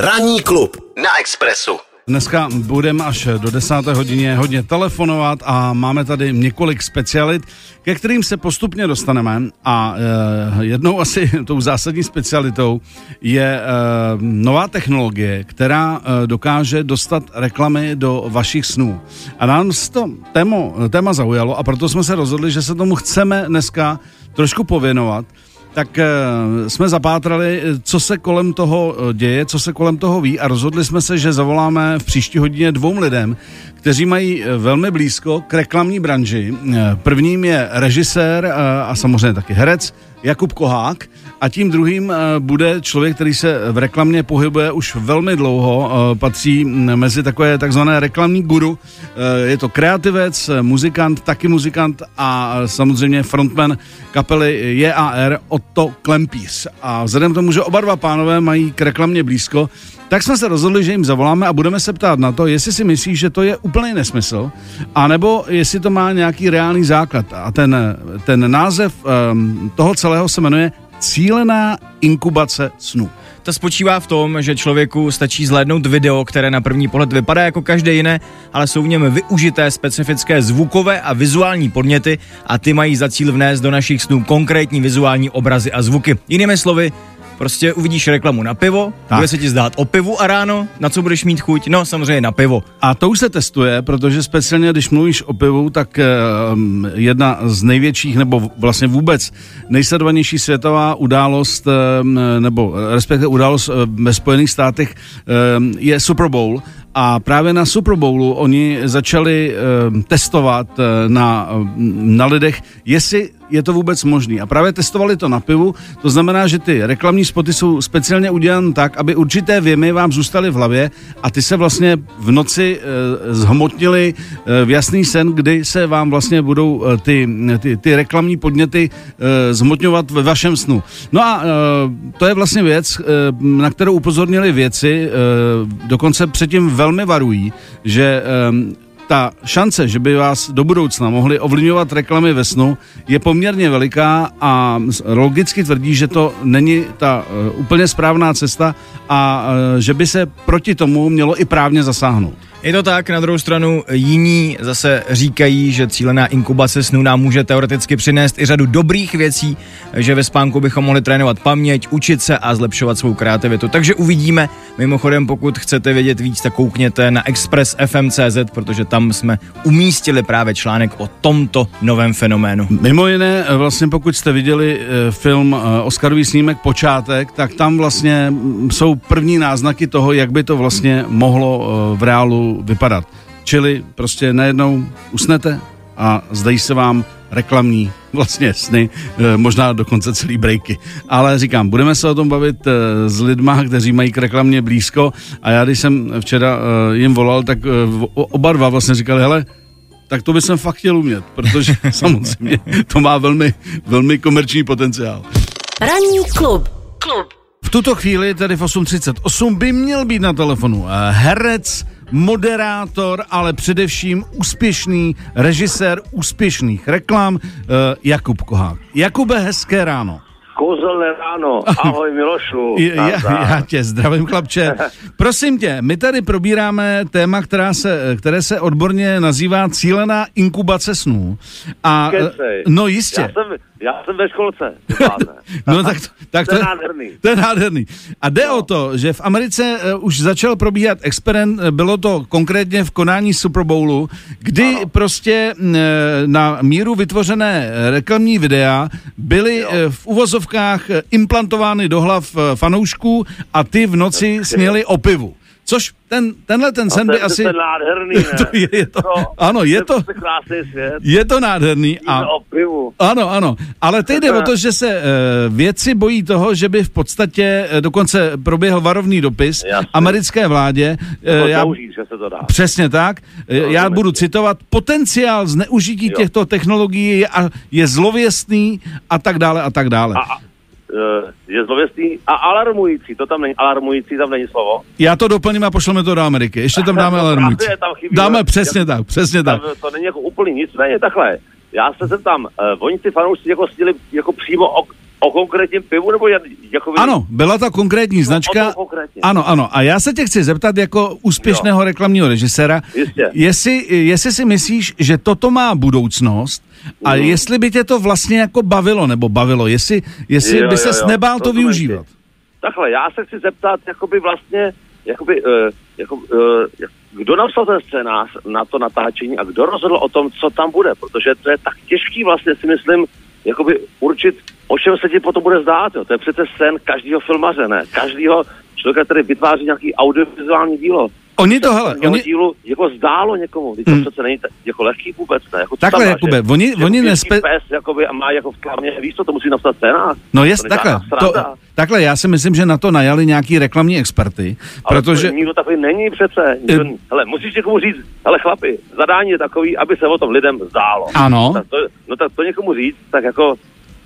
Ranní klub na Expressu. Dneska budeme až do desáté hodině hodně telefonovat a máme tady několik specialit, ke kterým se postupně dostaneme a e, jednou asi tou zásadní specialitou je e, nová technologie, která e, dokáže dostat reklamy do vašich snů. A nás to témo, téma zaujalo a proto jsme se rozhodli, že se tomu chceme dneska trošku pověnovat tak e, jsme zapátrali, co se kolem toho děje, co se kolem toho ví a rozhodli jsme se, že zavoláme v příští hodině dvou lidem, kteří mají velmi blízko k reklamní branži. Prvním je režisér a samozřejmě taky herec Jakub Kohák a tím druhým bude člověk, který se v reklamě pohybuje už velmi dlouho, patří mezi takové takzvané reklamní guru. Je to kreativec, muzikant, taky muzikant a samozřejmě frontman kapely JAR Otto Klempíř. A vzhledem k tomu, že oba dva pánové mají k reklamě blízko, tak jsme se rozhodli, že jim zavoláme a budeme se ptát na to, jestli si myslí, že to je úplný nesmysl, anebo jestli to má nějaký reálný základ. A ten, ten název um, toho celého se jmenuje Cílená inkubace snů. To spočívá v tom, že člověku stačí zhlédnout video, které na první pohled vypadá jako každé jiné, ale jsou v něm využité specifické zvukové a vizuální podněty a ty mají za cíl vnést do našich snů konkrétní vizuální obrazy a zvuky. Jinými slovy, Prostě uvidíš reklamu na pivo, tak. bude se ti zdát o pivu a ráno, na co budeš mít chuť? No samozřejmě na pivo. A to už se testuje, protože speciálně když mluvíš o pivu, tak um, jedna z největších nebo vlastně vůbec nejsledovanější světová událost, um, nebo respektive událost uh, ve Spojených státech um, je Super Bowl a právě na Super Bowlu oni začali uh, testovat uh, na, na lidech, jestli je to vůbec možný. A právě testovali to na pivu, to znamená, že ty reklamní spoty jsou speciálně udělané tak, aby určité věmy vám zůstaly v hlavě a ty se vlastně v noci e, zhmotnily e, v jasný sen, kdy se vám vlastně budou e, ty, ty, ty reklamní podněty e, zhmotňovat ve vašem snu. No a e, to je vlastně věc, e, na kterou upozornili věci, e, dokonce předtím velmi varují, že e, ta šance, že by vás do budoucna mohly ovlivňovat reklamy ve snu, je poměrně veliká a logicky tvrdí, že to není ta uh, úplně správná cesta a uh, že by se proti tomu mělo i právně zasáhnout. Je to tak, na druhou stranu jiní zase říkají, že cílená inkubace snů nám může teoreticky přinést i řadu dobrých věcí, že ve spánku bychom mohli trénovat paměť, učit se a zlepšovat svou kreativitu. Takže uvidíme. Mimochodem, pokud chcete vědět víc, tak koukněte na Express FM.cz, protože tam jsme umístili právě článek o tomto novém fenoménu. Mimo jiné, vlastně pokud jste viděli eh, film eh, Oscarový snímek Počátek, tak tam vlastně jsou první náznaky toho, jak by to vlastně mohlo eh, v reálu vypadat. Čili prostě najednou usnete a zdají se vám reklamní vlastně sny, eh, možná dokonce celý breaky. Ale říkám, budeme se o tom bavit eh, s lidma, kteří mají k reklamě blízko a já, když jsem včera eh, jim volal, tak oba dva vlastně říkali, hele, tak to by jsem fakt chtěl umět, protože samozřejmě to má velmi, velmi komerční potenciál. Ranní klub. Klub. V tuto chvíli, tedy v 8.38, by měl být na telefonu herec, moderátor, ale především úspěšný režisér úspěšných reklam Jakub Kohák. Jakube, hezké ráno. Kouzelné ráno. Ahoj Milošu. Já, já tě zdravím, chlapče. Prosím tě, my tady probíráme téma, která se, které se odborně nazývá cílená inkubace snů. A, Kecej. no jistě. Já jsem, já jsem ve školce. no tak, to, tak to, je nádherný. To je nádherný. A jde no. o to, že v Americe uh, už začal probíhat experiment, bylo to konkrétně v konání Super Bowlu, kdy ano. prostě uh, na míru vytvořené reklamní videa byly uh, v uvozovkách implantovány do hlav fanoušků a ty v noci sněli o pivu. Což ten, tenhle ten sen by asi... To je nádherný, ne? to je, je to, no, ano, je to... To krásný svět. Je to nádherný. A. Ano, ano. Ale teď jde o to, že se uh, vědci bojí toho, že by v podstatě uh, dokonce proběhl varovný dopis Jasný. americké vládě. Uh, já, užít, že se to dá. Přesně tak. Uh, já budu citovat. Potenciál zneužití jo. těchto technologií je, je zlověstný a tak dále a tak dále. A, je zlověstný a alarmující, to tam není, alarmující tam není slovo. Já to doplním a pošleme to do Ameriky, ještě tam dáme alarmující. Tam chybí, Dáme přesně tak, přesně tak. To není jako úplný, nicméně takhle. Já se zeptám, uh, oni si fanoušci jako stěli jako přímo ok, o konkrétním pivu, nebo jako Ano, byla to konkrétní značka. tom konkrétně. Ano, ano. A já se tě chci zeptat jako úspěšného reklamního režiséra, Jistě. jestli, jestli si myslíš, že toto má budoucnost a Mhm. jestli by tě to vlastně jako bavilo, nebo bavilo, jestli, jestli Jo, by jo, jo, nebál to využívat. Takhle, já se chci zeptat, jakoby vlastně, jakoby, uh, jako, uh, kdo napsal ten scénář na to natáčení a kdo rozhodl o tom, co tam bude, protože to je tak těžký vlastně si myslím, jakoby určit, o čem se ti potom bude zdát, jo. to je přece sen každého filmaře, ne, každého člověka, který vytváří nějaký audiovizuální dílo. Oni to, hele, oni, dílu jako zdálo někomu, teď to Hmm. přece není tak, jako lehký vůbec, ne? Jako, Takhle, tam Jakube, že- oni- že oni nespe- pes, jakoby, a má jako v klamě, víš co, to musí napsat scénář. no To jest, není takhle, to, takhle, já si myslím, že na to najali nějaký reklamní experty, Ale protože... to nikdo takový není přece. Nikdo, Eh. hele, musíš někomu říct, hele chlapi, zadání je takový, aby se o tom lidem zdálo. Ano. Tak to, no tak to někomu říct, tak jako,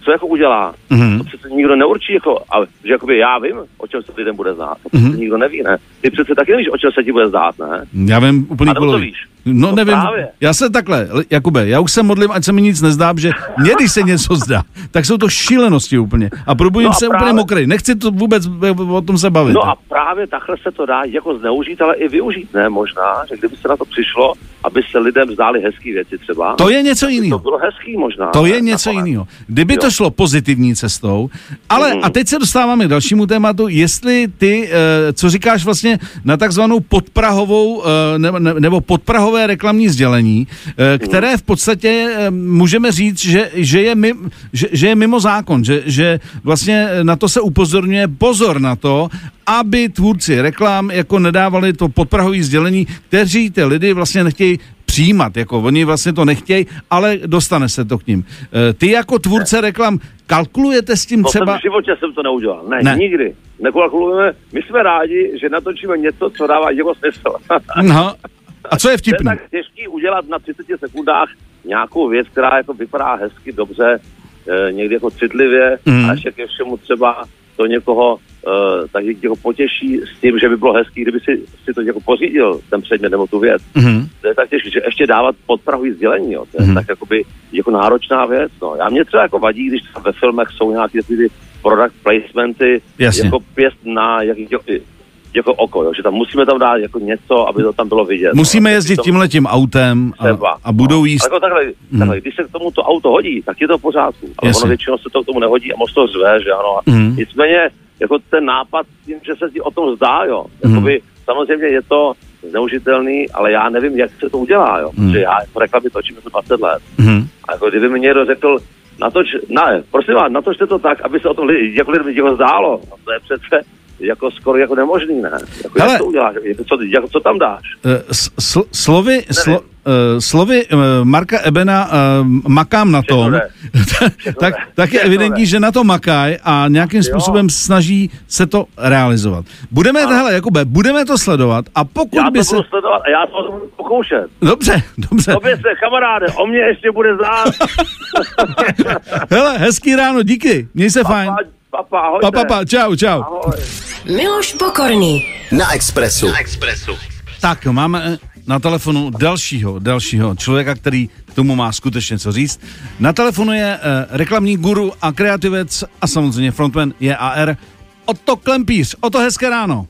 co jako udělá? Mhm. To přece nikdo neurčí, jako, ale, že jakoby já vím, o čem se lidem bude zdát. To Mhm. přece nikdo neví, ne? Ty přece taky nevíš, o čem se ti bude zdát, ne? Já vím A nebo to víš? No, No nevím, právě. já se takhle, Jakube, já už se modlím, ať se mi nic nezdá, že mě, když se něco zdá, tak jsou to šílenosti úplně. A probujím No a se úplně právě- mokrý. Nechci to vůbec o tom se bavit. No a právě takhle se to dá jako zneužít, ale i využít, ne? Možná, že kdyby se na to přišlo, aby se lidem zdály hezké věci třeba. To je něco To jiného. bylo hezký možná. To ne? je něco Nakonec. jiného. Kdyby to Jo. šlo pozitivní cestou, ale Mhm. a teď se dostáváme k dalšímu tématu, jestli ty, eh, co říkáš vlastně na takzvanou podprahovou eh, nebo, nebo podprahové reklamní sdělení, eh, které v podstatě eh, můžeme říct, že, že, je, mimo, že, že je mimo zákon, že, že vlastně na to se upozorňuje pozor na to, aby tvůrci reklam jako nedávali to podprahové sdělení, kteří ty lidi vlastně nechtějí přijímat, jako oni vlastně to nechtějí, ale dostane se to k ním. Ty jako tvůrce reklam kalkulujete s tím To třeba... jsem v životě jsem to neudělal. Ne, Ne. ne. nikdy. Nekalkulujeme. My jsme rádi, že natočíme něco, co dává jeho smysl. No. A co je to je vtipný? tak těžký udělat na 30 sekundách nějakou věc, která jako vypadá hezky, dobře, e, někdy jako citlivě Mhm. a ještě ke všemu třeba to někoho e, tak někoho potěší s tím, že by bylo hezký, kdyby si, si to jako pořídil, ten předmět nebo tu věc. Mhm. To je tak těžké, že ještě dávat podprahový sdělení, jo. to je Mhm. tak jakoby jako náročná věc. No. Já mě třeba jako vadí, když ve filmech jsou nějaké ty product placementy, Jasně. jako pěst na jak, jako, oko, jo. že tam musíme tam dát jako něco, aby to tam bylo vidět. Musíme no. jezdit To- tímhletím autem a, třeba. a budou no. jíst... Jako takhle, Mhm. takhle, když se k tomu to auto hodí, tak je to v pořádku. Ale Jasně. ono většinou se to k tomu nehodí a moc to řve, že ano. Mhm. Nicméně, jako ten nápad s tím, že se ti o tom zdá, jo. Mhm. Jakoby, samozřejmě je to zneužitelný, ale já nevím, jak se to udělá, jo. Mhm. Protože já jako reklamy točím jako 20 let. Mhm. A jako kdyby mi někdo řekl, natoč, ne, prosím vás, natočte to tak, aby se o tom lidi, jako lidem zdálo. No, to je přece jako skoro jako nemožný, ne? Jako, Hele. jak to uděláš? Jako, co, jako, co tam dáš? Eh, sl- Slovy, slo, eh, slovy eh, Marka Ebena makám na tom, tak, tak je evidentní, že na to makají a nějakým způsobem snaží se to realizovat. Budeme, hele, Jakube, budeme to sledovat a pokud Já to by budu se... sledovat a já to budu pokoušet. Dobře, dobře. Tobě se, kamaráde, o mě ještě bude znát. Hele, hezký ráno, díky, měj se fajn. Papa, papa, ahojte. Pa, pa, pa, čau, čau. Ahoj. Miloš Pokorný. Na Expressu. Na Expressu. Tak, máme na telefonu dalšího, dalšího člověka, který k tomu má skutečně co říct. Na telefonu je eh, reklamní guru a kreativec a samozřejmě frontman JAR Oto Klempíř. Oto hezké ráno.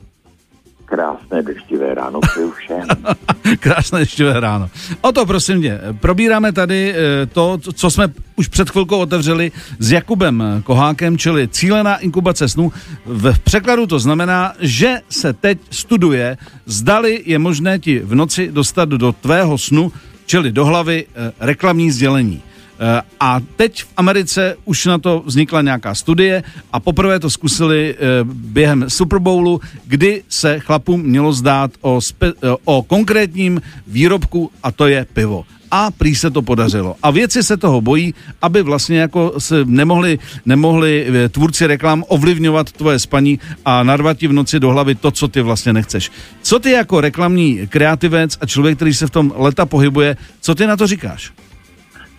Krásné deštivé ráno přeju všem. Krásné ještě ráno. O to prosím tě, probíráme tady eh, to, co jsme už před chvilkou otevřeli s Jakubem Kohákem, čili cílená inkubace snů. V překladu to znamená, že se teď studuje, zdali je možné ti v noci dostat do tvého snu, čili do hlavy eh, reklamní sdělení. Eh, A teď v Americe už na to vznikla nějaká studie a poprvé to zkusili eh, během Super Bowlu, kdy se chlapům mělo zdát o, spe, eh, o konkrétním výrobku a to je pivo. A prý se to podařilo. A věci se toho bojí, aby vlastně jako se nemohli, nemohli tvůrci reklam ovlivňovat tvoje spaní a narvat ti v noci do hlavy to, co ty vlastně nechceš. Co ty jako reklamní kreativec a člověk, který se v tom leta pohybuje, co ty na to říkáš?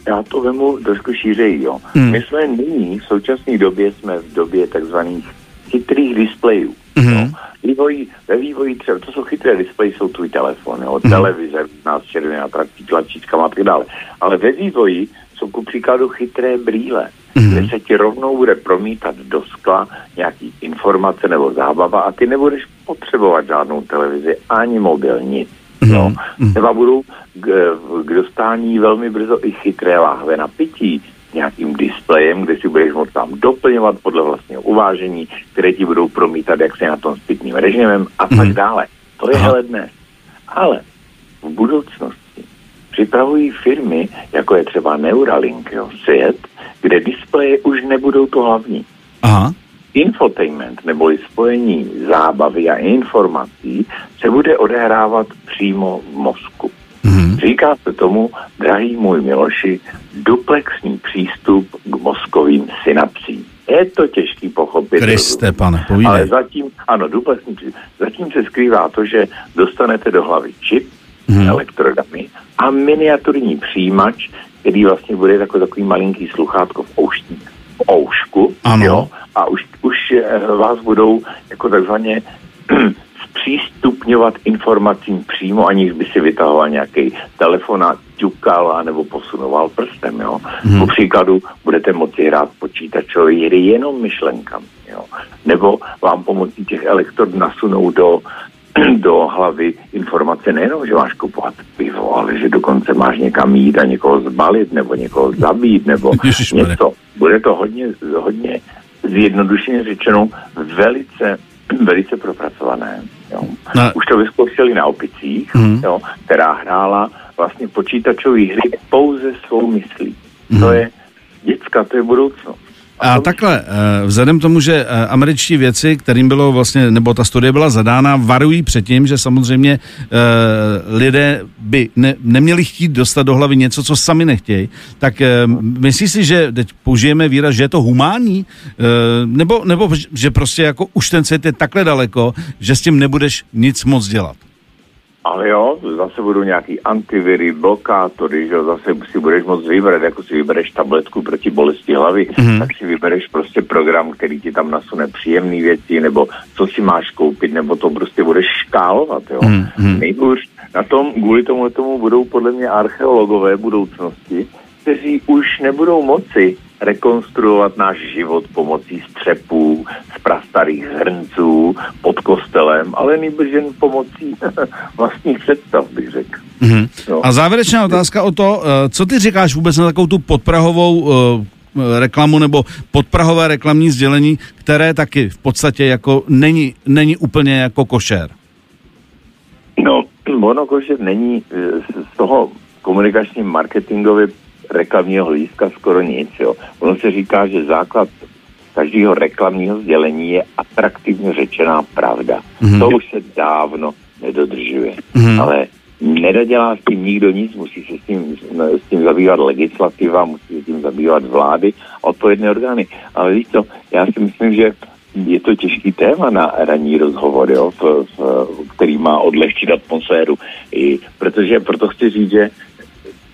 Já to vemu trošku šířeji, jo. Hmm. My jsme nyní, v současné době, jsme v době takzvaných chytrých displejů. Mhm. Jo. Vývoj, ve vývoji třeba, to jsou chytré displeje, jsou tvůj telefon, jo, Mhm. televize, nás červená tlačítkama a tak dále. Ale ve vývoji jsou ku příkladu chytré brýle. mm. kde se ti rovnou bude promítat do skla nějaký informace nebo zábava a ty nebudeš potřebovat žádnou televizi ani mobil, nic. No. Třeba budou k, k dostání velmi brzo i chytré láhve na pití, nějakým displejem, kde si budeš moct tam doplňovat podle vlastního uvážení, které ti budou promítat, jak se na tom s pitným režimem a tak dále. To je hele dnes. Ale v budoucnosti připravují firmy, jako je třeba Neuralink, jo, svět, kde displeje už nebudou to hlavní. Aha. Infotainment, neboli spojení zábavy a informací, se bude odehrávat přímo v mozku. Mhm. Říká se tomu, drahý můj Miloši, duplexní přístup k mozkovým synapsím. Je to těžký pochopit. Kriste, pane, Ale povídej. zatím, ano, duplexní přístup. Zatím se skrývá to, že dostanete do hlavy čip, Mhm. hmm. elektrodami a miniaturní přijímač, který vlastně bude jako takový malinký sluchátko v ouští, v oušku, Ano. jo, a už, už eh, vás budou jako takzvaně zpřístupňovat informacím přímo, aniž by si vytahoval nějaký telefon a ťukal nebo posunoval prstem. Jo. Hmm. Po příkladu budete moci hrát počítačové hry jenom myšlenkami. Jo. Nebo vám pomocí těch elektrod nasunou do do hlavy informace nejenom, že máš kupovat pivo, ale že dokonce máš někam jít a někoho zbalit, nebo někoho zabít, nebo Ježišmarja. něco. Bude to hodně, hodně zjednodušeně řečeno velice, velice propracované. Jo. No. Už to vyzkoušeli na opicích, Mhm. jo, která hrála vlastně počítačové hry pouze svou myslí. Mhm. To je děcka, to je budoucnost. A takhle, eh, vzhledem k tomu, že eh, američtí věci, kterým bylo vlastně, nebo ta studie byla zadána, varují před tím, že samozřejmě eh, lidé by ne, neměli chtít dostat do hlavy něco, co sami nechtějí, tak myslíš si, že teď použijeme výraz, že je to humánní, nebo, nebo že prostě jako už ten svět je takhle daleko, že s tím nebudeš nic moc dělat? Ale jo, zase budou nějaký antiviry, blokátory, že jo, zase si budeš moct vybrat, jako si vybereš tabletku proti bolesti hlavy, mm. tak si vybereš prostě program, který ti tam nasune příjemné věci, nebo co si máš koupit, nebo to prostě budeš škálovat, jo. Mm. Nejhůř na tom, kvůli tomu tomu budou podle mě archeologové budoucnosti, kteří už nebudou moci rekonstruovat náš život pomocí střepů, z prastarých hrnců, pod kostelem, ale nejbrž jen pomocí vlastních představ, bych řekl. Mhm. No. A závěrečná otázka o to, eh, co ty říkáš vůbec na takovou tu podprahovou eh, reklamu nebo podprahové reklamní sdělení, které taky v podstatě jako není, není úplně jako košer. No, ono košer není eh, z- z toho komunikačně marketingově reklamního hlediska skoro nic. Jo. Ono se říká, že základ každého reklamního sdělení je atraktivně řečená pravda. Mm-hmm. To už se dávno nedodržuje. Mm-hmm. Ale nedodělá s tím nikdo nic, musí se s tím, s tím zabývat legislativa, musí se s tím zabývat vlády, odpovědné orgány. Ale víš co, já si myslím, že je to těžký téma na ranní rozhovor, jo, v, v, který má odlehčit atmosféru. I, protože proto chci říct, že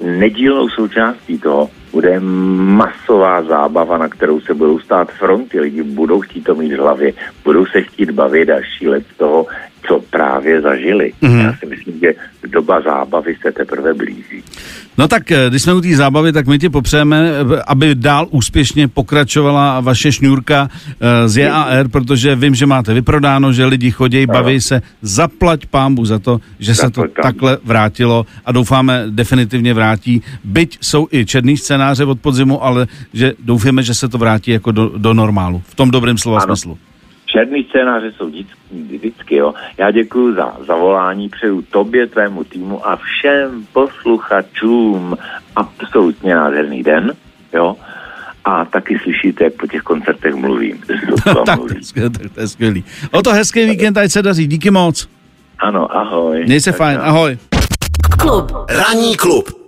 nedílnou součástí toho bude masová zábava, na kterou se budou stát fronty. Lidi budou chtít to mít v hlavě, budou se chtít bavit a šílet z toho, co právě zažili. Mhm. Mm. Já si myslím, že doba zábavy se teprve blíží. No tak, eh, když jsme u té zábavy, tak my ti popřejeme, eh, aby dál úspěšně pokračovala vaše šňůrka eh, z JAR, protože vím, že máte vyprodáno, že lidi chodí, baví se, zaplať pámbu za to, že se to Zaplať pánbu. takhle vrátilo a doufáme definitivně vrátí. Byť jsou i černý scénáře od podzimu, ale že doufáme, že se to vrátí jako do, do normálu, v tom dobrém slova Ano. smyslu. Černý scénáře jsou vždycky, vždycky jo. Já děkuji za zavolání, přeju tobě, tvému týmu a všem posluchačům absolutně nádherný den, jo. A taky slyšíte, jak po těch koncertech mluvím. tak, to je skvělý, tak to je skvělý. O to hezký víkend, ať se daří. Díky moc. Ano, ahoj. Měj se Tak fajn. Ahoj. Klub. Ranní klub